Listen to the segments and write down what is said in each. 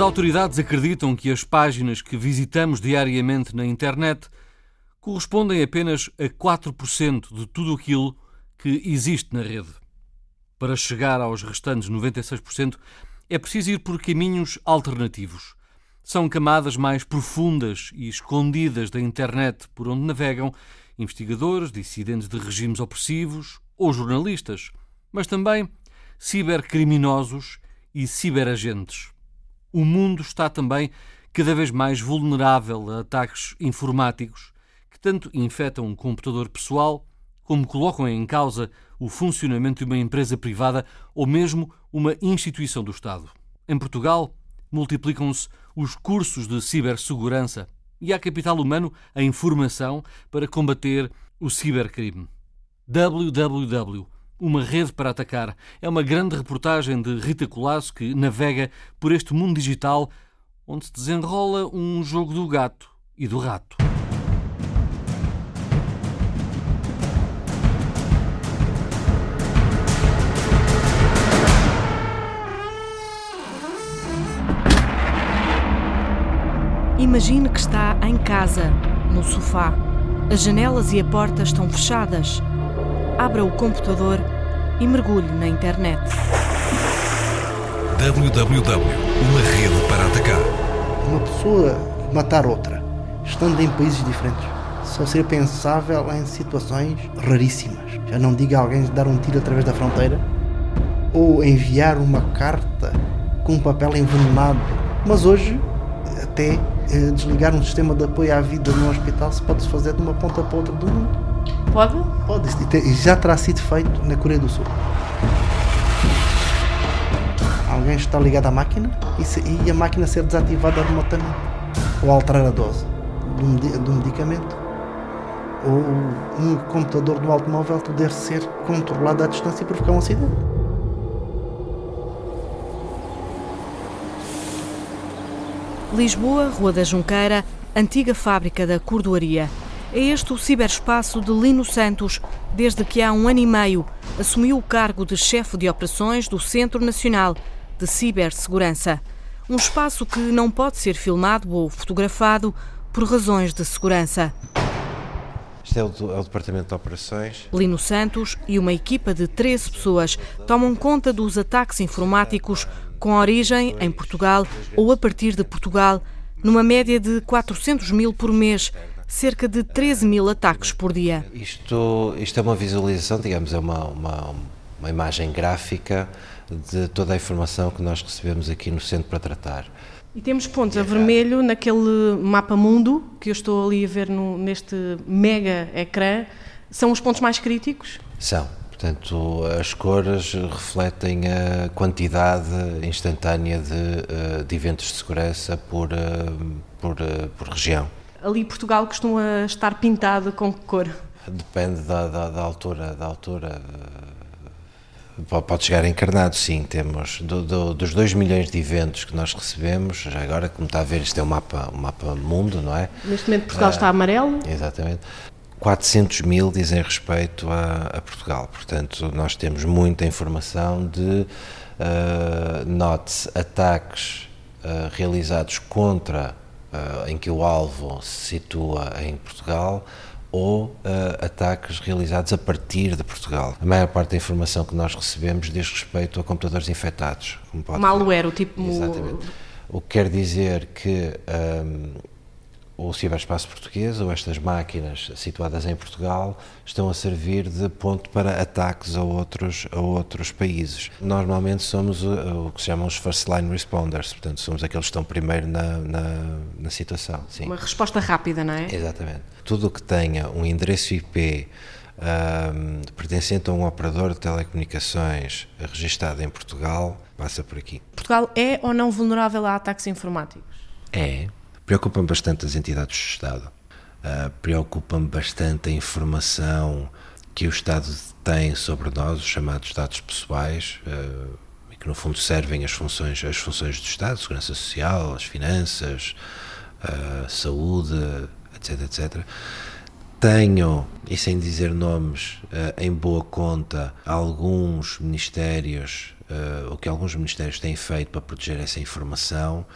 As autoridades acreditam que as páginas que visitamos diariamente na internet correspondem apenas a 4% de tudo aquilo que existe na rede. Para chegar aos restantes 96%, é preciso ir por caminhos alternativos. São camadas mais profundas e escondidas da internet por onde navegam investigadores, dissidentes de regimes opressivos ou jornalistas, mas também cibercriminosos e ciberagentes. O mundo está também cada vez mais vulnerável a ataques informáticos que tanto infetam um computador pessoal como colocam em causa o funcionamento de uma empresa privada ou mesmo uma instituição do Estado. Em Portugal, multiplicam-se os cursos de cibersegurança e há capital humano a informação para combater o cibercrime. www uma rede para atacar. É uma grande reportagem de Rita Colasso que navega por este mundo digital onde se desenrola um jogo do gato e do rato. Imagine que está em casa, no sofá. As janelas e a porta estão fechadas. Abra o computador e mergulhe na internet. www. Uma rede para atacar. Uma pessoa matar outra, estando em países diferentes, só seria pensável em situações raríssimas. Já não diga alguém dar um tiro através da fronteira ou enviar uma carta com um papel envenenado. Mas hoje, até eh, desligar um sistema de apoio à vida no hospital se pode fazer de uma ponta para outra do mundo. Pode? Pode, e já terá sido feito na Coreia do Sul. Alguém está ligado à máquina e, se, e a máquina ser desativada remotamente. Ou alterar a dose de um medicamento. Ou um computador do automóvel poder ser controlado à distância e provocar um acidente. Lisboa, Rua da Junqueira, antiga fábrica da cordoaria. É este o ciberespaço de Lino Santos, desde que há um ano e meio assumiu o cargo de chefe de operações do Centro Nacional de Cibersegurança. Um espaço que não pode ser filmado ou fotografado por razões de segurança. Este é o, é o, Departamento de Operações. Lino Santos e uma equipa de 13 pessoas tomam conta dos ataques informáticos com origem em Portugal ou a partir de Portugal, numa média de 400 mil por mês, cerca de 13 mil ataques por dia. Isto, isto é uma visualização, digamos, é uma, uma, uma imagem gráfica de toda a informação que nós recebemos aqui no centro para tratar. E temos pontos a vermelho naquele mapa mundo que eu estou ali a ver no, neste mega ecrã. São os pontos mais críticos? São. Portanto, as cores refletem a quantidade instantânea de, eh, de eventos de segurança por, eh, por, eh, por região. Ali Portugal costuma estar pintado com que cor? Depende da, da, da altura, da altura. Pode chegar encarnado, sim. Temos do, do, dos 2 milhões de eventos que nós recebemos, já agora, como está a ver, isto é um mapa, um mapa mundo, não é? Neste momento Portugal ah, está amarelo. Exatamente. 400 mil dizem respeito a, a, Portugal. Portanto, nós temos muita informação de uh, notes, ataques uh, realizados contra, em que o alvo se situa em Portugal, ou uh, ataques realizados a partir de Portugal. A maior parte da informação que nós recebemos diz respeito a computadores infectados. Malware, o tipo... Exatamente. O que quer dizer que um, o ciberespaço português ou estas máquinas situadas em Portugal estão a servir de ponto para ataques a outros, a outros países. Normalmente somos o, que se chamam os first line responders, portanto somos aqueles que estão primeiro na, na, na situação. Sim. Uma resposta rápida, não é? Exatamente. Tudo o que tenha um endereço IP um, pertencente a um operador de telecomunicações registado em Portugal passa por aqui. Portugal é ou não vulnerável a ataques informáticos? É, Preocupam bastante as entidades do Estado, uh, preocupam bastante a informação que o Estado tem sobre nós, os chamados dados pessoais, uh, e que no fundo servem as funções, as funções do Estado, segurança social, as finanças, uh, saúde, etc, etc. Tenho, e sem dizer nomes, em boa conta, alguns ministérios uh, o que alguns ministérios têm feito para proteger essa informação.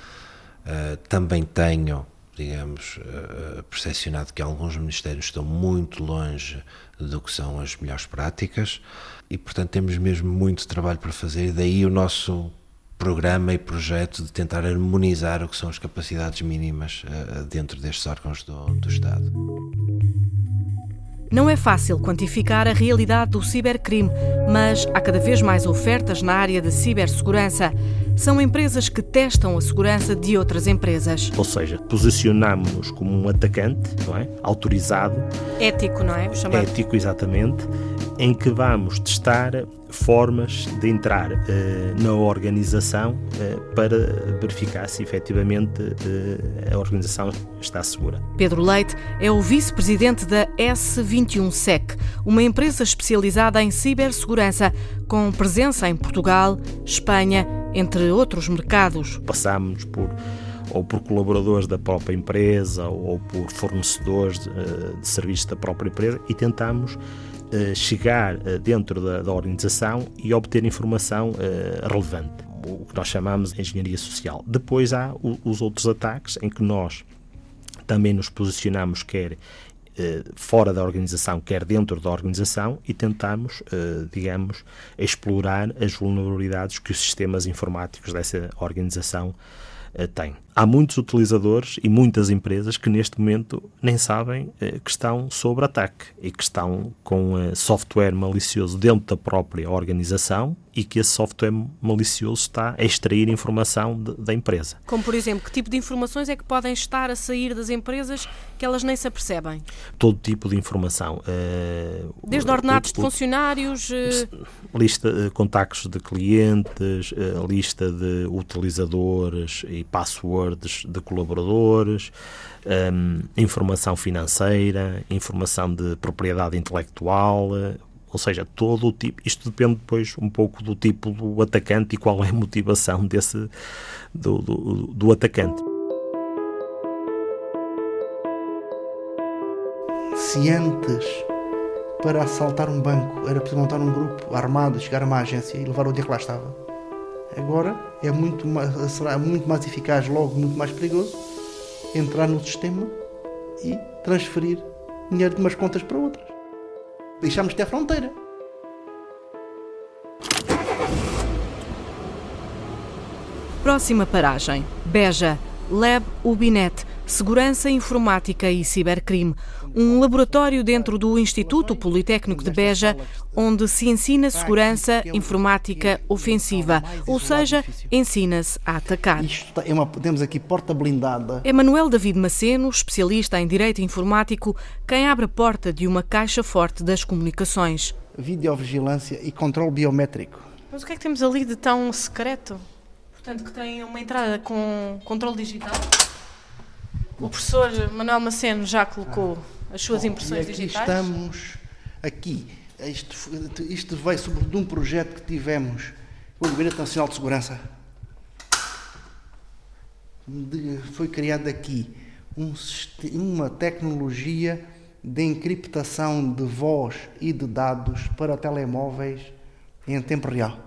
Uh, também tenho, digamos, uh, percepcionado que alguns ministérios estão muito longe do que são as melhores práticas e, portanto, temos mesmo muito trabalho para fazer. Daí o nosso programa e projeto de tentar harmonizar o que são as capacidades mínimas dentro destes órgãos do, do Estado. Não é fácil quantificar a realidade do cibercrime, mas há cada vez mais ofertas na área de cibersegurança. São empresas que testam a segurança de outras empresas. Ou seja, posicionamos-nos como um atacante, não é? Autorizado. Ético, não é? Chamado. Ético, exatamente. Em que vamos testar formas de entrar uh, na organização uh, para verificar se efetivamente uh, a organização está segura. Pedro Leite é o vice-presidente da S21Sec, uma empresa especializada em cibersegurança, com presença em Portugal, Espanha, entre outros mercados. Passamos por ou por colaboradores da própria empresa ou por fornecedores de, serviços da própria empresa e tentamos chegar uh, dentro da, da, organização e obter informação uh, relevante, o que nós chamamos de engenharia social. Depois há o, os outros ataques em que nós também nos posicionamos quer fora da organização, quer dentro da organização, e tentamos, digamos, explorar as vulnerabilidades que os sistemas informáticos dessa organização têm há muitos utilizadores e muitas empresas que neste momento nem sabem eh, que estão sob ataque e que estão com eh, software malicioso dentro da própria organização e que esse software malicioso está a extrair informação de, da empresa. Como, por exemplo, que tipo de informações é que podem estar a sair das empresas que elas nem se apercebem? Todo tipo de informação. Uh, Desde ordenados de funcionários... Uh... Lista de contactos de clientes, uh, lista de utilizadores e passwords de colaboradores, um, informação financeira, informação de propriedade intelectual, ou seja, todo o tipo. Isto depende depois um pouco do tipo do atacante e qual é a motivação desse do, do, do atacante. Se antes para assaltar um banco era preciso montar um grupo armado, chegar a uma agência e levar o dia que lá estava Agora é muito mais, será muito mais eficaz, logo muito mais perigoso, entrar no sistema e transferir dinheiro de umas contas para outras. Deixamos de ter fronteira. Próxima paragem: Beja, Lab Ubinet, Segurança Informática e Cibercrime, um laboratório dentro do Instituto Politécnico de Beja, onde se ensina segurança informática ofensiva, ou seja, ensina-se a atacar. Isto é uma, temos aqui porta blindada. É Manuel David Maceno, especialista em direito informático, quem abre a porta de uma caixa forte das comunicações. Videovigilância e controle biométrico. Mas o que é que temos ali de tão secreto? Portanto, que tem uma entrada com controle digital? O professor Manuel Maceno já colocou as suas Bom, impressões digitais? Estamos aqui. Isto, isto veio sobretudo de um projeto que tivemos com o Gabinete Nacional de Segurança. De, foi criada aqui um, uma tecnologia de encriptação de voz e de dados para telemóveis em tempo real.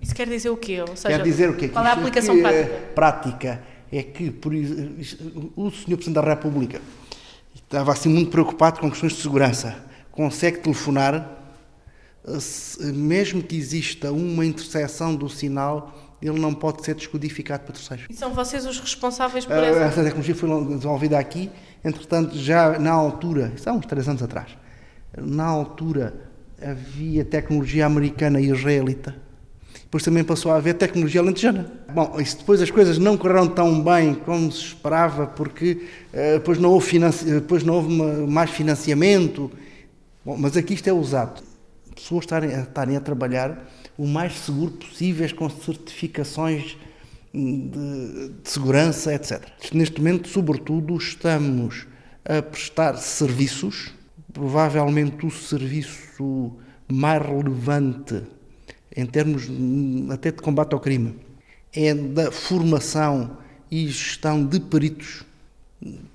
Isso quer dizer o quê? Ou seja, quer dizer o quê? Qual é a aplicação prática? É prática é que por, o Sr. Presidente da República estava assim muito preocupado com questões de segurança. Consegue telefonar, mesmo que exista uma interseção do sinal, ele não pode ser descodificado para terceiros. E são vocês os responsáveis por essa? Essa tecnologia foi desenvolvida aqui, entretanto, já na altura, isso há uns três anos atrás, na altura havia tecnologia americana e israelita depois também passou a haver tecnologia alentejana. Bom, e depois as coisas não correram tão bem como se esperava, porque uh, depois não houve, financi... depois não houve mais financiamento. Bom, mas aqui isto é usado. Pessoas estarem a, estarem a trabalhar o mais seguro possível, com certificações de, de segurança, etc. Neste momento, sobretudo, estamos a prestar serviços, provavelmente o serviço mais relevante em termos até de combate ao crime, é da formação e gestão de peritos,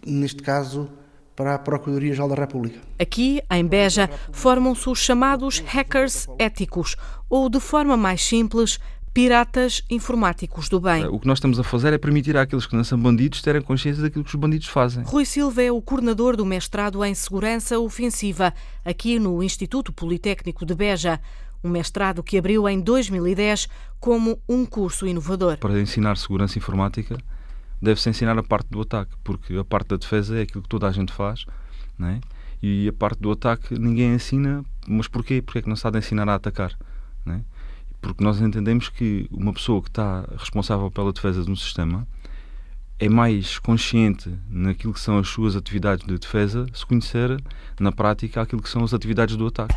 neste caso para a Procuradoria-Geral da República. Aqui, em Beja, formam-se os chamados hackers éticos, ou, de forma mais simples, piratas informáticos do bem. O que nós estamos a fazer é permitir àqueles que não são bandidos terem consciência daquilo que os bandidos fazem. Rui Silva é o coordenador do mestrado em Segurança Ofensiva, aqui no Instituto Politécnico de Beja. Um mestrado que abriu em 2010 como um curso inovador. Para ensinar segurança informática, deve-se ensinar a parte do ataque, porque a parte da defesa é aquilo que toda a gente faz, é? e a parte do ataque ninguém ensina, mas porquê? Porque é que não de ensinar a atacar? É? Porque nós entendemos que uma pessoa que está responsável pela defesa de um sistema é mais consciente naquilo que são as suas atividades de defesa se conhecer na prática aquilo que são as atividades do ataque.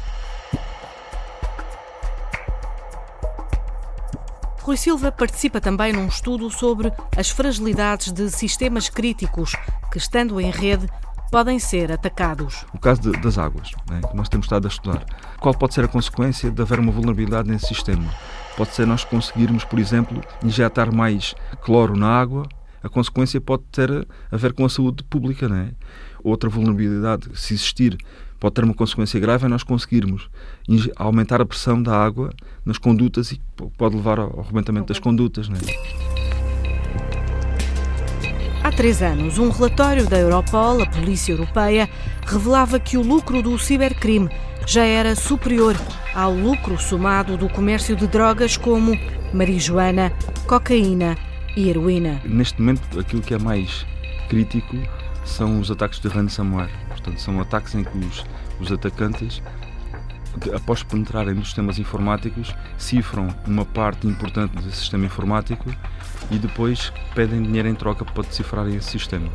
Rui Silva participa também num estudo sobre as fragilidades de sistemas críticos que, estando em rede, podem ser atacados. O caso de, das águas, né, que nós temos estado a estudar. Qual pode ser a consequência de haver uma vulnerabilidade nesse sistema? Pode ser nós conseguirmos, por exemplo, injetar mais cloro na água. A consequência pode ter a ver com a saúde pública, né? Outra vulnerabilidade, se existir, pode ter uma consequência grave é nós conseguirmos aumentar a pressão da água nas condutas e pode levar ao arrebentamento das condutas. Né? Há três anos, um relatório da Europol, a Polícia Europeia, revelava que o lucro do cibercrime já era superior ao lucro somado do comércio de drogas como marijuana, cocaína e heroína. Neste momento, aquilo que é mais crítico são os ataques de ransomware Portanto, são ataques em que os, os atacantes, após penetrarem nos sistemas informáticos, cifram uma parte importante desse sistema informático e depois pedem dinheiro em troca para decifrarem esse sistema.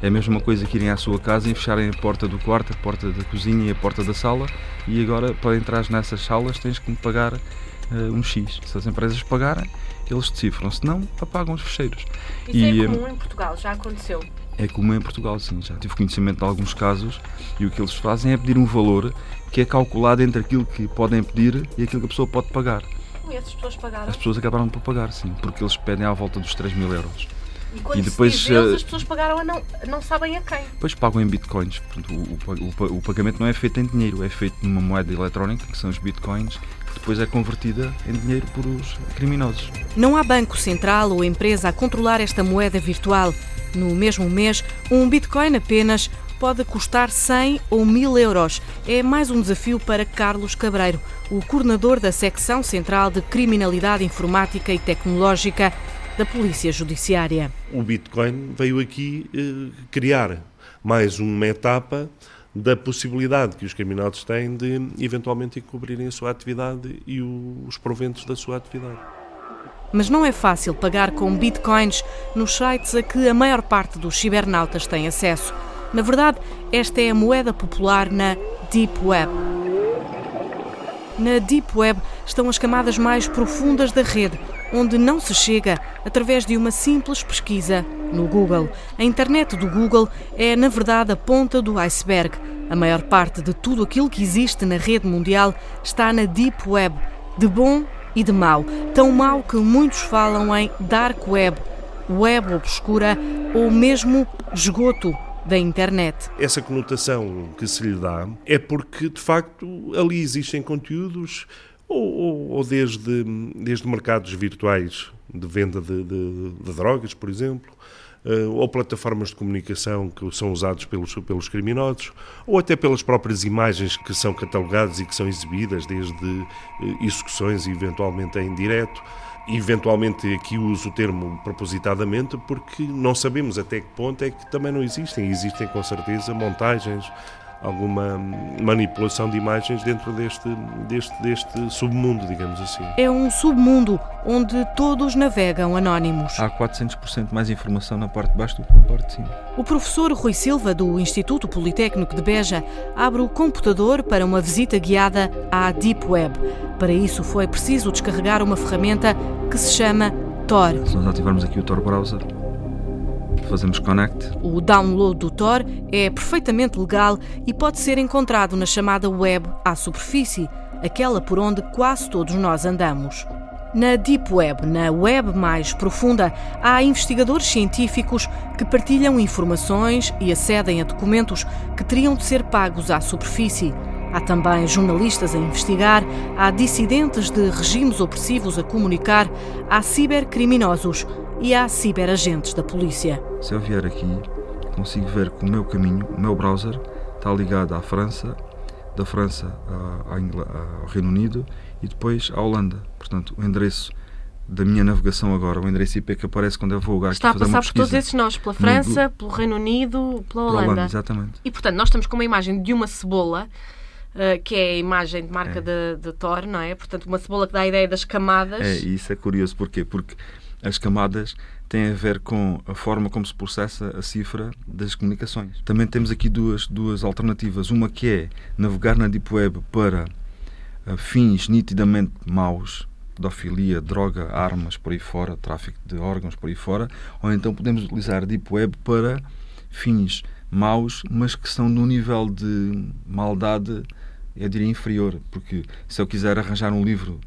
É a mesma coisa que irem à sua casa e fecharem a porta do quarto, a porta da cozinha e a porta da sala e agora para entrar nessas salas tens que me pagar uh, um X. Se as empresas pagarem, eles decifram, se não, apagam os fecheiros. Isso e, é comum em Portugal, já aconteceu? É comum em Portugal, sim. Já tive conhecimento de alguns casos e o que eles fazem é pedir um valor que é calculado entre aquilo que podem pedir e aquilo que a pessoa pode pagar. E essas pessoas pagaram? As pessoas acabaram por pagar, sim, porque eles pedem à volta dos 3 mil euros. E quando e depois, se eles, as pessoas pagaram a não, não sabem a quem? Depois pagam em bitcoins. Portanto, o, o, o, pagamento não é feito em dinheiro, é feito numa moeda eletrónica, que são os bitcoins, que depois é convertida em dinheiro por os criminosos. Não há banco central ou empresa a controlar esta moeda virtual. No mesmo mês, um Bitcoin apenas pode custar 100 ou 1000 euros. É mais um desafio para Carlos Cabreiro, o coordenador da secção central de criminalidade informática e tecnológica da Polícia Judiciária. O Bitcoin veio aqui eh, criar mais uma etapa da possibilidade que os criminosos têm de eventualmente encobrirem a sua atividade e os proventos da sua atividade mas não é fácil pagar com bitcoins nos sites a que a maior parte dos cibernautas tem acesso. Na verdade, esta é a moeda popular na Deep Web. Na Deep Web estão as camadas mais profundas da rede, onde não se chega através de uma simples pesquisa no Google. A internet do Google é, na verdade, a ponta do iceberg. A maior parte de tudo aquilo que existe na rede mundial está na Deep Web, de bom e de mau. Tão mau que muitos falam em dark web, web obscura ou mesmo esgoto da internet. Essa conotação que se lhe dá é porque, de facto, ali existem conteúdos ou, ou, ou desde, desde mercados virtuais de venda de, de, de drogas, por exemplo, ou plataformas de comunicação que são usados pelos, pelos criminosos, ou até pelas próprias imagens que são catalogadas e que são exibidas, desde uh, execuções e eventualmente em direto. Eventualmente aqui uso o termo propositadamente porque não sabemos até que ponto é que também não existem. Existem com certeza montagens, alguma manipulação de imagens dentro deste, deste, deste submundo, digamos assim. É um submundo onde todos navegam anónimos. Há 400% mais informação na parte de baixo do que na parte de cima. O professor Rui Silva, do Instituto Politécnico de Beja, abre o computador para uma visita guiada à Deep Web. Para isso foi preciso descarregar uma ferramenta que se chama Tor. Se nós ativarmos aqui o Tor Browser, fazemos connect. O download do Tor é perfeitamente legal e pode ser encontrado na chamada web à superfície, aquela por onde quase todos nós andamos. Na Deep Web, na web mais profunda, há investigadores científicos que partilham informações e acedem a documentos que teriam de ser pagos à superfície. Há também jornalistas a investigar, há dissidentes de regimes opressivos a comunicar, há cibercriminosos e há ciberagentes da polícia. Se eu vier aqui, consigo ver que o meu caminho, o meu browser, está ligado à França, da França ao Reino Unido e depois à Holanda. Portanto, o endereço da minha navegação agora, o endereço IP que aparece quando eu vou lugar Está a passar por todos esses nós, pela França, no, pelo Reino Unido, pela Holanda. Holanda. Exatamente. E portanto, nós estamos com uma imagem de uma cebola. Uh, que é a imagem de marca é. de, de Thor, não é? Portanto, uma cebola que dá a ideia das camadas. É, e isso é curioso, porquê? Porque as camadas têm a ver com a forma como se processa a cifra das comunicações. Também temos aqui duas, duas alternativas. Uma que é navegar na Deep Web para uh, fins nitidamente maus, pedofilia, droga, armas por aí fora, tráfico de órgãos por aí fora, ou então podemos utilizar a Deep Web para fins maus, mas que são num nível de maldade, eu diria, inferior. Porque se eu quiser arranjar um livro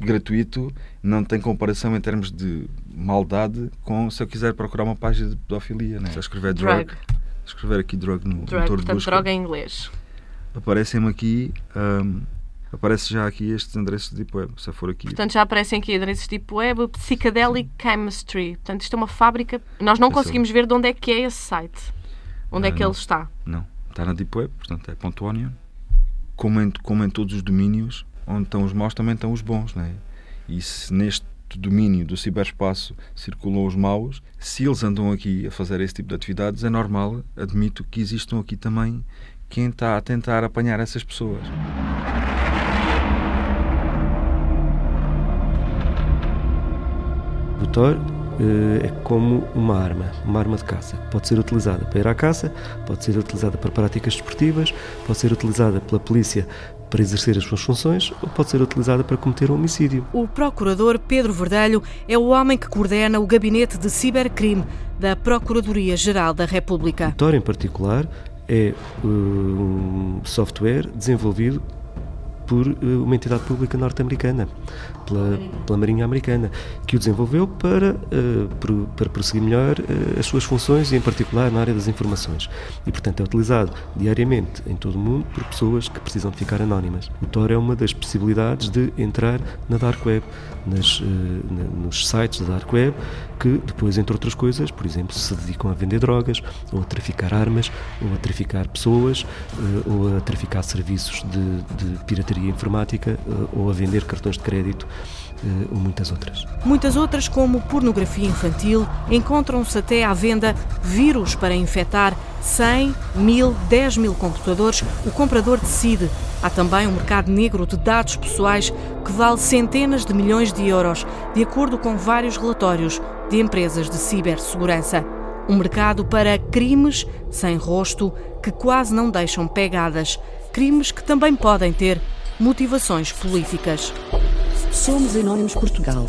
gratuito não tem comparação em termos de maldade com se eu quiser procurar uma página de pedofilia. Né? Se eu escrever drug, drug. escrever aqui drug no drug, motor portanto, de busca, droga em inglês. Aparecem-me aqui. Um, aparece já aqui estes endereços de Deep Web, se for aqui. Portanto, já aparecem aqui endereços de Deep Web, Psychedelic Chemistry. Portanto, isto é uma fábrica. Nós não conseguimos ver de onde é que é esse site. Onde é que não, ele está? Não, está na Deep Web, portanto é .onion. Como em, como em todos os domínios, onde estão os maus também estão os bons, não é? E se neste domínio do ciberespaço circulam os maus, se eles andam aqui a fazer esse tipo de atividades, é normal, admito que existam aqui também quem está a tentar apanhar essas pessoas. Eh, é como uma arma, uma arma de caça. Pode ser utilizada para ir à caça, pode ser utilizada para práticas desportivas, pode ser utilizada pela polícia para exercer as suas funções ou pode ser utilizada para cometer um homicídio. O procurador Pedro Verdelho é o homem que coordena o gabinete de cibercrime da Procuradoria-Geral da República. O em particular, é uh, um software desenvolvido por uh, uma entidade pública norte-americana pela, pela Marinha Americana, que o desenvolveu para, uh, para prosseguir melhor uh, as suas funções e, em particular, na área das informações. E, portanto, é utilizado diariamente em todo o mundo por pessoas que precisam de ficar anónimas. O Tor é uma das possibilidades de entrar na Dark Web, nas, nos sites da Dark Web, que depois, entre outras coisas, por exemplo, se dedicam a vender drogas, ou a traficar armas, ou a traficar pessoas, ou a traficar serviços de, de pirataria informática, ou a vender cartões de crédito uh, ou muitas outras. Muitas outras, como pornografia infantil, encontram-se até à venda vírus para infectar 100, 1000, 10 mil computadores. O comprador decide. Há também um mercado negro de dados pessoais que vale centenas de milhões de euros, de acordo com vários relatórios de empresas de cibersegurança. Um mercado para crimes sem rosto que quase não deixam pegadas. Crimes que também podem ter motivações políticas. Somos Anónimos Portugal.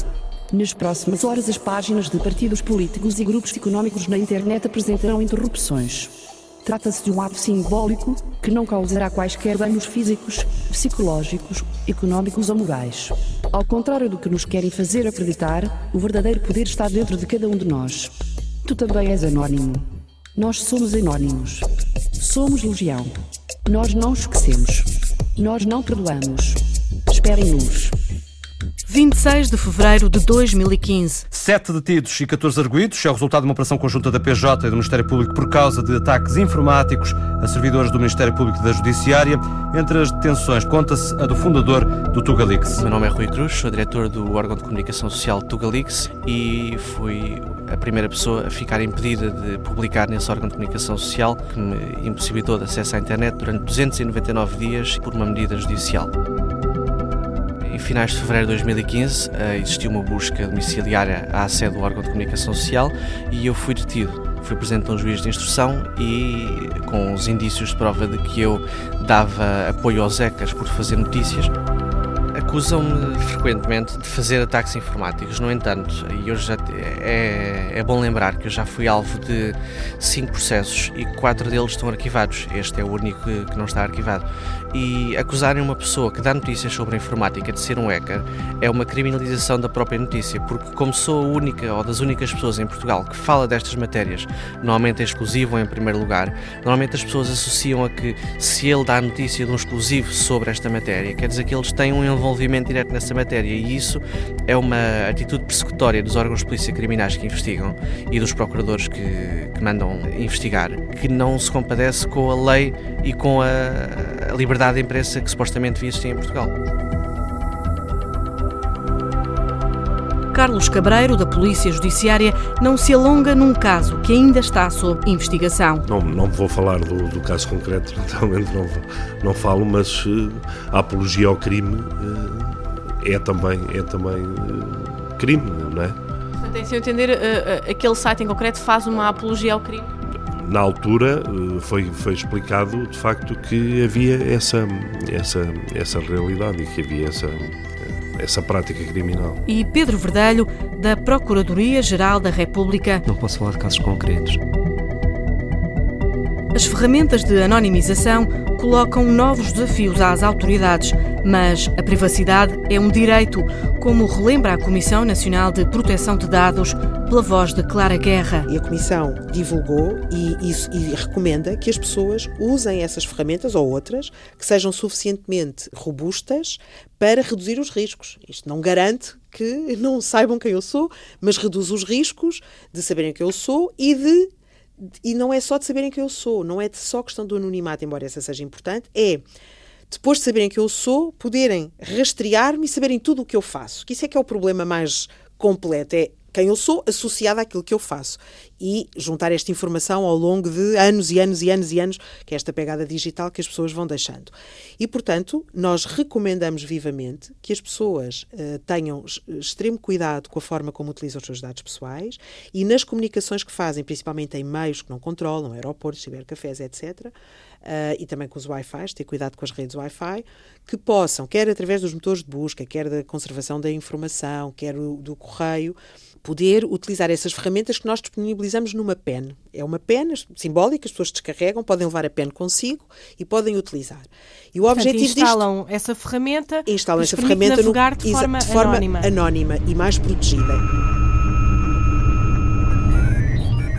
Nas próximas horas, as páginas de partidos políticos e grupos económicos na internet apresentarão interrupções. Trata-se de um ato simbólico que não causará quaisquer danos físicos, psicológicos, económicos ou morais. Ao contrário do que nos querem fazer acreditar, o verdadeiro poder está dentro de cada um de nós. Tu também és anónimo. Nós somos anónimos. Somos legião. Nós não esquecemos. Nós não perdoamos. Esperem-nos. 26 de fevereiro de 2015. Sete detidos e 14 arguídos é o resultado de uma operação conjunta da PJ e do Ministério Público por causa de ataques informáticos a servidores do Ministério Público e da Judiciária. Entre as detenções conta-se a do fundador do Tugalix. Meu nome é Rui Cruz, sou diretor do órgão de comunicação social Tugalix e fui a primeira pessoa a ficar impedida de publicar nesse órgão de comunicação social que me impossibilitou de acesso à internet durante 299 dias por uma medida judicial. Em finais de fevereiro de 2015 eh, existiu uma busca domiciliária à sede do órgão de comunicação social e eu fui detido. Fui presente a um juiz de instrução e com os indícios de prova de que eu dava apoio aos ECAs por fazer notícias Acusam-me frequentemente de fazer ataques informáticos. No entanto, eu já é, é bom lembrar que eu já fui alvo de cinco processos e quatro deles estão arquivados. Este é o único que não está arquivado. E acusarem uma pessoa que dá notícias sobre a informática de ser um hacker é uma criminalização da própria notícia, porque como sou a única ou das únicas pessoas em Portugal que fala destas matérias, normalmente é exclusivo em primeiro lugar, normalmente as pessoas associam a que se ele dá notícia de um exclusivo sobre esta matéria, quer dizer que eles têm um envolvimento direto nessa matéria e isso é uma atitude persecutória dos órgãos de polícia criminais que investigam e dos procuradores que, que mandam investigar, que não se compadece com a lei e com a, a liberdade de imprensa que supostamente devia existir em Portugal. Carlos Cabreiro, da Polícia Judiciária, não se alonga num caso que ainda está sob investigação. Não, não vou falar do, do caso concreto, naturalmente não, não falo, mas uh, a apologia ao crime uh, é também, é também uh, crime, não é? Portanto, se eu entender, aquele site em concreto faz uma apologia ao crime? Na altura foi, foi explicado de facto que havia essa, essa, essa realidade e que havia essa, essa prática criminal. E Pedro Verdelho, da Procuradoria-Geral da República. Não posso falar de casos concretos. As ferramentas de anonimização colocam novos desafios às autoridades, mas a privacidade é um direito, como relembra a Comissão Nacional de Proteção de Dados pela voz de Clara Guerra. E a Comissão divulgou e, e, e recomenda que as pessoas usem essas ferramentas ou outras que sejam suficientemente robustas para reduzir os riscos. Isto não garante que não saibam quem eu sou, mas reduz os riscos de saberem quem eu sou e de e não é só de saberem quem eu sou, não é só questão do anonimato, embora essa seja importante, é depois de saberem quem eu sou, poderem rastrear-me e saberem tudo o que eu faço. Que isso é que é o problema mais completo, é quem eu sou associado àquilo que eu faço e juntar esta informação ao longo de anos e anos e anos e anos, que é esta pegada digital que as pessoas vão deixando. E, portanto, nós recomendamos vivamente que as pessoas uh, tenham extremo cuidado com a forma como utilizam os seus dados pessoais e nas comunicações que fazem, principalmente em meios que não controlam, aeroportos, cibercafés, etc., Uh, e também com os Wi-Fi, ter cuidado com as redes Wi-Fi, que possam, quer através dos motores de busca, quer da conservação da informação, quer do correio, poder utilizar essas ferramentas que nós disponibilizamos numa pen. É uma pen simbólica, as pessoas descarregam, podem levar a pen consigo e podem utilizar. E o Portanto, objetivo instalam disto, essa ferramenta, instalam essa ferramenta no, de, forma, de forma anónima. anónima e mais protegida.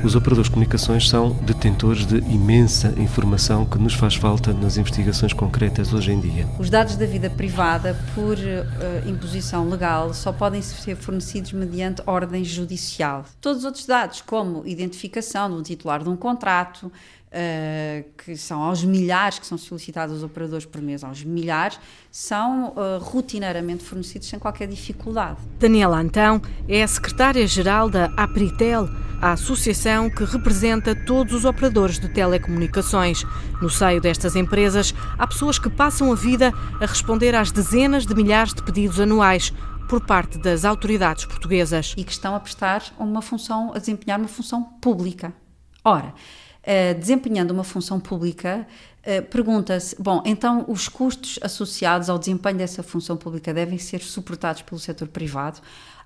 Os operadores de comunicações são detentores de imensa informação que nos faz falta nas investigações concretas hoje em dia. Os dados da vida privada, por uh, imposição legal, só podem ser fornecidos mediante ordem judicial. Todos os outros dados, como identificação de um titular de um contrato, Uh, que são aos milhares que são solicitados aos operadores por mês, aos milhares, são uh, rotineiramente fornecidos sem qualquer dificuldade. Daniela Antão é a secretária-geral da Apritel, a associação que representa todos os operadores de telecomunicações. No seio destas empresas, há pessoas que passam a vida a responder às dezenas de milhares de pedidos anuais por parte das autoridades portuguesas. E que estão a prestar uma função, a desempenhar uma função pública. Ora, eh, desempenhando uma função pública, uh, pergunta-se: bom, então os custos associados ao desempenho dessa função pública devem ser suportados pelo setor privado?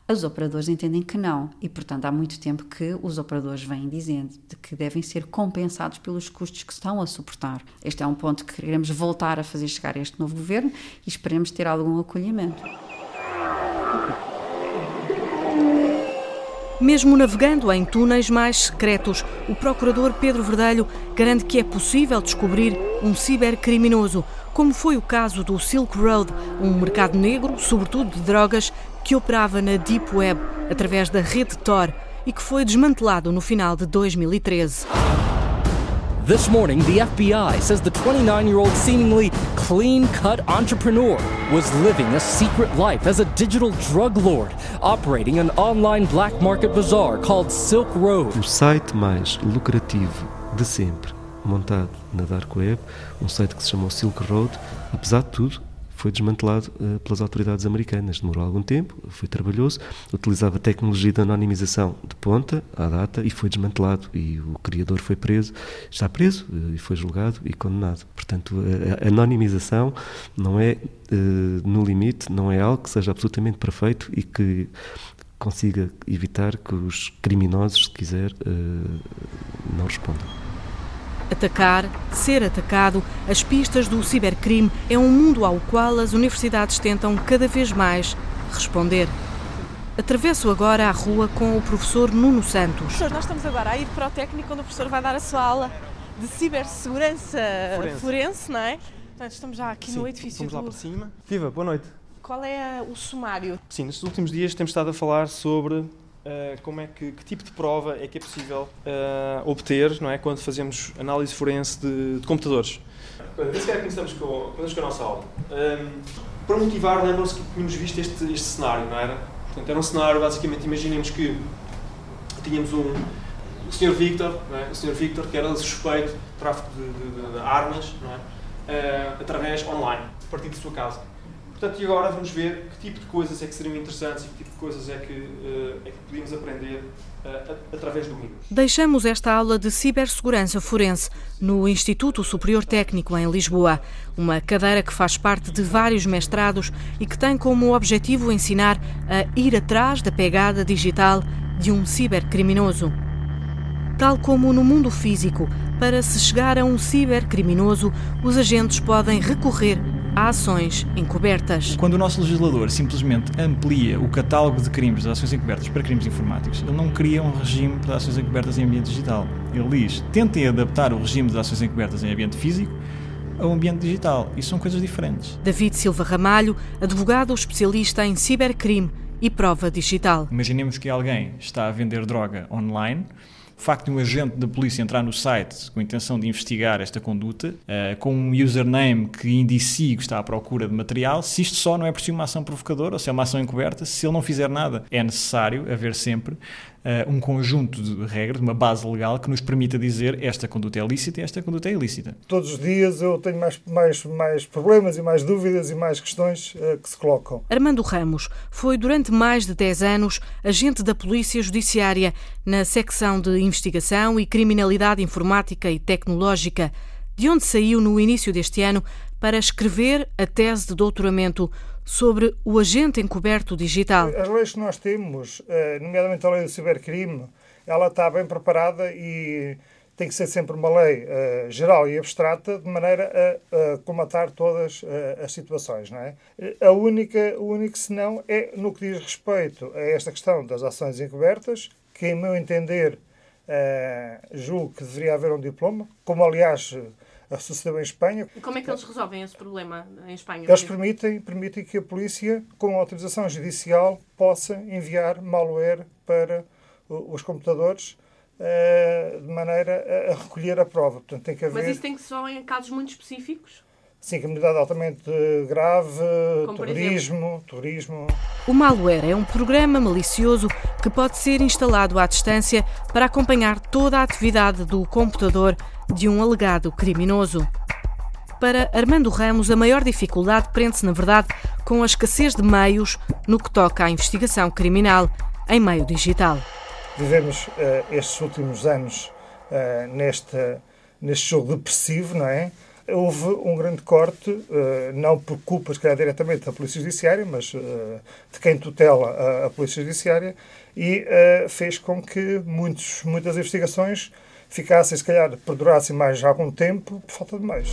Os operadores entendem que não, e portanto há muito tempo que os operadores vêm dizendo de que devem ser compensados pelos custos que estão a suportar. Este é um ponto que queremos voltar a fazer chegar a este novo governo e esperemos ter algum acolhimento. Mesmo navegando em túneis mais secretos, o procurador Pedro Verdelho garante que é possível descobrir um cibercriminoso, como foi o caso do Silk Road, um mercado negro, sobretudo de drogas, que operava na Deep Web através da rede Tor e que foi desmantelado no final de 2013. This morning, the FBI says the 29 year old seemingly clean cut entrepreneur was living a secret life as a digital drug lord, operating an online black market bazaar called Silk Road. O site mais lucrativo de sempre, montado na Dark Web, um site que se chamou Silk Road, apesar de tudo, foi desmantelado uh, pelas autoridades americanas. Demorou algum tempo, foi trabalhoso, utilizava tecnologia de anonimização de ponta à data e foi desmantelado. E o criador foi preso, está preso uh, e foi julgado e condenado. Portanto, a, a anonimização não é, uh, no limite, não é algo que seja absolutamente perfeito e que consiga evitar que os criminosos, se quiser, não respondam. Atacar, ser atacado, as pistas do cibercrime é um mundo ao qual as universidades tentam cada vez mais responder. Atravesso agora a rua com o professor Nuno Santos. Professor, nós estamos agora a ir para o técnico onde o professor vai dar a sua aula de cibersegurança forense, forense não é? Portanto, estamos já aqui Sim, no edifício vamos do... lá para cima. Viva, boa noite. Qual é o sumário? Sim, nestes últimos dias temos estado a falar sobre Uh, como é que, que, tipo de prova é que é possível uh, obter não é, quando fazemos análise forense de, de computadores. Se calhar começamos com, com a nossa aula. Um, para motivar, lembram-se que tínhamos visto este, este cenário, não era? Portanto, era um cenário, basicamente, imaginemos que tínhamos um, o Sr. Victor, é? o Sr. Victor, que era suspeito de tráfico de, de, de armas, é? uh, através online, a partir de sua casa. Portanto, e agora vamos ver que tipo de coisas é que seriam interessantes e que tipo de coisas é que, uh, é que podíamos aprender uh, através do Windows. Deixamos esta aula de cibersegurança forense no Instituto Superior Técnico em Lisboa, uma cadeira que faz parte de vários mestrados e que tem como objetivo ensinar a ir atrás da pegada digital de um cibercriminoso. Tal como no mundo físico, para se chegar a um cibercriminoso, os agentes podem recorrer a ações encobertas. Quando o nosso legislador simplesmente amplia o catálogo de crimes de ações encobertas para crimes informáticos, ele não cria um regime para ações encobertas em ambiente digital. Ele diz: tentem adaptar o regime de ações encobertas em ambiente físico ao ambiente digital. E são coisas diferentes. David Silva Ramalho, advogado especialista em cibercrime e prova digital. Imaginemos que alguém está a vender droga online o facto de um agente da polícia entrar no site com a intenção de investigar esta conduta, uh, com um username que indicie que está à procura de material, se isto só não é por si uma ação provocadora ou se é uma ação encoberta, se ele não fizer nada, é necessário haver sempre uh, um conjunto de regras, uma base legal que nos permita dizer esta conduta é lícita e esta conduta é ilícita. Todos os dias eu tenho mais, mais, mais problemas e mais dúvidas e mais questões uh, que se colocam. Armando Ramos foi durante mais de 10 anos agente da Polícia Judiciária na secção de Investigação e Criminalidade Informática e Tecnológica, de onde saiu no início deste ano para escrever a tese de doutoramento sobre o agente encoberto digital. As leis que nós temos, eh, nomeadamente a lei do cibercrime, ela está bem preparada e tem que ser sempre uma lei uh, geral e abstrata de maneira a, comatar todas uh, as situações. Não é? A única, o único senão é no que diz respeito a esta questão das ações encobertas, que, em meu entender, julgo que deveria haver um diploma, como aliás sucedeu em Espanha. E como é que eles resolvem esse problema em Espanha? Eles permitem, permitem que a polícia, com autorização judicial, possa enviar malware para os computadores uh, de maneira a recolher a prova. Portanto, tem que haver... Mas isso tem que ser só em casos muito específicos? Sim, criminalidade altamente grave, Como terrorismo, terrorismo. O malware é um programa malicioso que pode ser instalado à distância para acompanhar toda a atividade do computador de um alegado criminoso. Para Armando Ramos, a maior dificuldade prende-se, na verdade, com a escassez de meios no que toca à investigação criminal em meio digital. Vivemos uh, estes últimos anos uh, neste, neste jogo depressivo, não é? Houve um grande corte, eh, não por culpa, se calhar, diretamente da Polícia Judiciária, mas eh, de quem tutela a Polícia Judiciária, e eh, fez com que muitos, muitas investigações ficassem, se calhar, perdurassem mais algum tempo por falta de meios.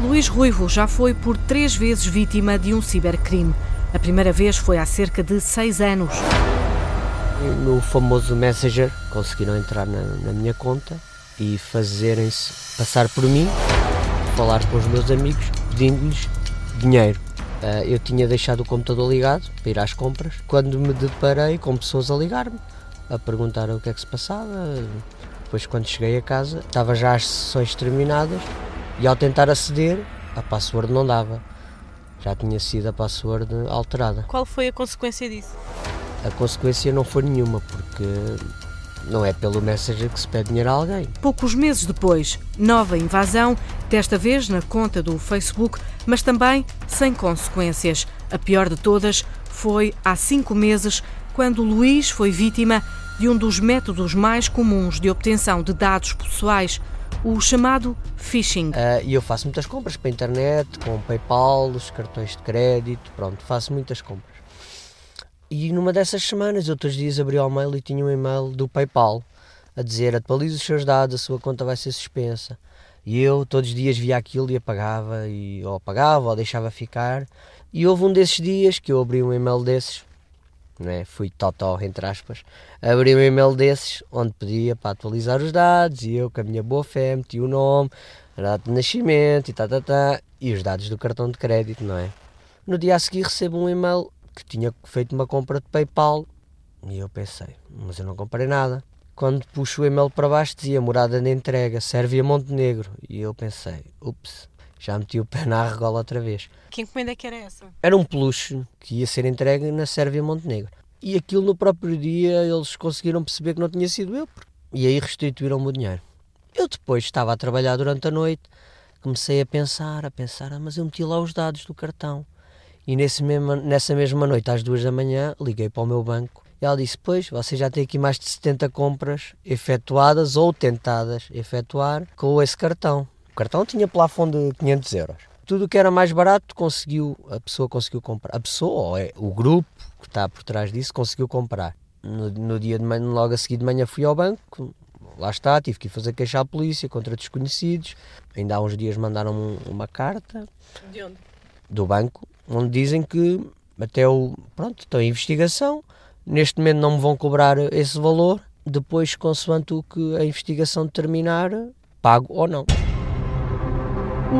Luís Ruivo já foi por três vezes vítima de um cibercrime. A primeira vez foi há cerca de seis anos. No famoso Messenger, conseguiram entrar na, na minha conta e fazerem-se passar por mim, falar com os meus amigos, pedindo-lhes dinheiro. Uh, eu tinha deixado o computador ligado para ir às compras, quando me deparei com pessoas a ligar-me, a perguntar o que é que se passava. Depois, quando cheguei a casa, estava já as sessões terminadas e ao tentar aceder, a password não dava. Já tinha sido a password alterada. Qual foi a consequência disso? A consequência não foi nenhuma, porque Não é pelo Messenger que se pede dinheiro a alguém. Poucos meses depois, nova invasão, desta vez na conta do Facebook, mas também sem consequências. A pior de todas foi há cinco meses, quando Luís foi vítima de um dos métodos mais comuns de obtenção de dados pessoais, o chamado phishing. Uh, e eu faço muitas compras para a internet, com PayPal, os cartões de crédito, pronto, faço muitas compras. E numa dessas semanas, outros dias abri o mail e tinha um e-mail do PayPal a dizer atualize os seus dados, a sua conta vai ser suspensa. E eu todos os dias via aquilo e apagava, e, ou apagava ou deixava ficar. E houve um desses dias que eu abri um e-mail desses, né? fui totó, entre aspas, abri um e-mail desses onde pedia para atualizar os dados e eu com a minha boa fé meti o nome, a data de nascimento e tá, tá, tá, e os dados do cartão de crédito, não é? No dia a seguir recebo um e-mail que tinha feito uma compra de PayPal. E eu pensei, mas eu não comprei nada. Quando puxo o e-mail para baixo dizia morada de entrega, Sérvia Montenegro. E eu pensei, ups, já meti o pé na argola outra vez. Que encomenda que era essa? Era um peluche que ia ser entregue na Sérvia Montenegro. E aquilo no próprio dia eles conseguiram perceber que não tinha sido eu. E aí restituíram-me o dinheiro. Eu depois estava a trabalhar durante a noite, comecei a pensar, a pensar, ah, mas eu meti lá os dados do cartão. E nesse mesmo, nessa mesma noite, às duas da manhã, liguei para o meu banco e ela disse: Pois, você já tem aqui mais de 70 compras efetuadas ou tentadas efetuar com esse cartão. O cartão tinha plafond de 500 euros. Tudo o que era mais barato conseguiu, a pessoa conseguiu comprar. A pessoa, ou é, o grupo que está por trás disso, conseguiu comprar. No, no dia de manhã, logo a seguir de manhã, fui ao banco, lá está, tive que ir fazer queixa à polícia contra desconhecidos. Ainda há uns dias mandaram uma carta. De onde? Do banco, onde dizem que até o. Pronto, estão em investigação, neste momento não me vão cobrar esse valor, depois, consoante o que a investigação determinar, pago ou não.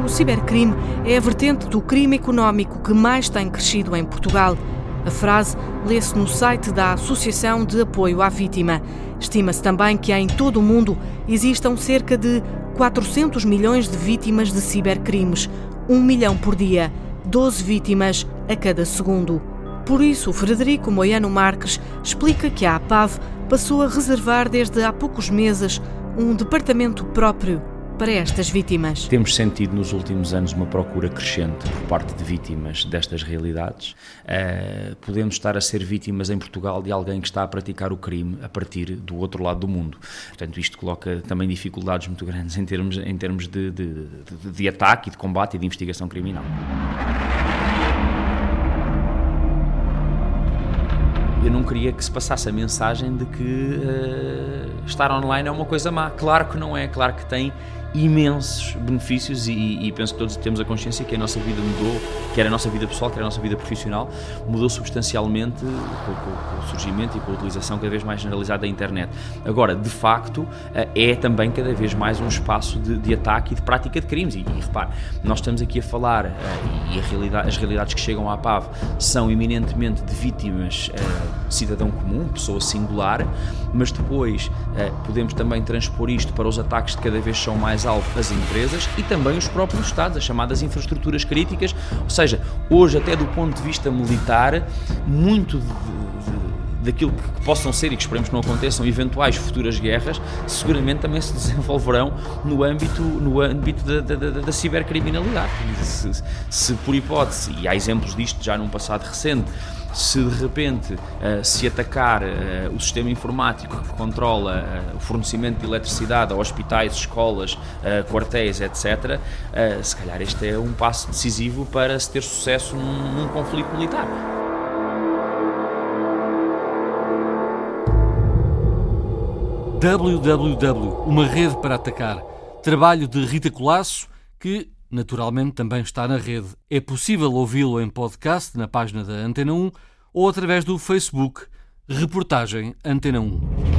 O cibercrime é a vertente do crime económico que mais tem crescido em Portugal. A frase lê-se no site da Associação de Apoio à Vítima. Estima-se também que em todo o mundo existam cerca de 400 milhões de vítimas de cibercrimes, um milhão por dia. 12 vítimas a cada segundo. Por isso, Frederico Moiano Marques explica que a APAV passou a reservar desde há poucos meses um departamento próprio para estas vítimas. Temos sentido nos últimos anos uma procura crescente por parte de vítimas destas realidades. Uh, podemos estar a ser vítimas em Portugal de alguém que está a praticar o crime a partir do outro lado do mundo. Portanto, isto coloca também dificuldades muito grandes em termos, em termos de, de, de, de ataque, de combate e de investigação criminal. eu não queria que se passasse a mensagem de que uh, estar online é uma coisa má. Claro que não é, claro que tem imensos benefícios e, e, penso que todos temos a consciência que a nossa vida mudou, quer a nossa vida pessoal, quer a nossa vida profissional, mudou substancialmente com, com, com o surgimento e com a utilização cada vez mais generalizada da internet. Agora, de facto, eh, é também cada vez mais um espaço de, de ataque e de prática de crimes. E, e repare, nós estamos aqui a falar, eh, e a realidade, as realidades que chegam à PAV são eminentemente de vítimas uh, cidadão comum, pessoa singular, mas depois podemos também transpor isto para os ataques que cada vez são mais alvo as empresas e também os próprios Estados, as chamadas infraestruturas críticas, ou seja, hoje até do ponto de vista militar, muito de, de, daquilo que possam ser e que esperemos que não aconteçam eventuais futuras guerras, seguramente também se desenvolverão no âmbito, no âmbito da, da, da, da cibercriminalidade. Se, se, por hipótese, e há exemplos disto já num passado recente, se de repente uh, se atacar uh, o sistema informático que controla uh, o fornecimento de eletricidade a hospitais, escolas, quartéis, etc., se calhar este é um passo decisivo para se ter sucesso num, num conflito militar. Www, uma rede para atacar. Trabalho de Rita Colasso, que naturalmente também está na rede. É possível ouvi-lo em podcast na página da Antena 1 ou através do Facebook Reportagem Antena 1.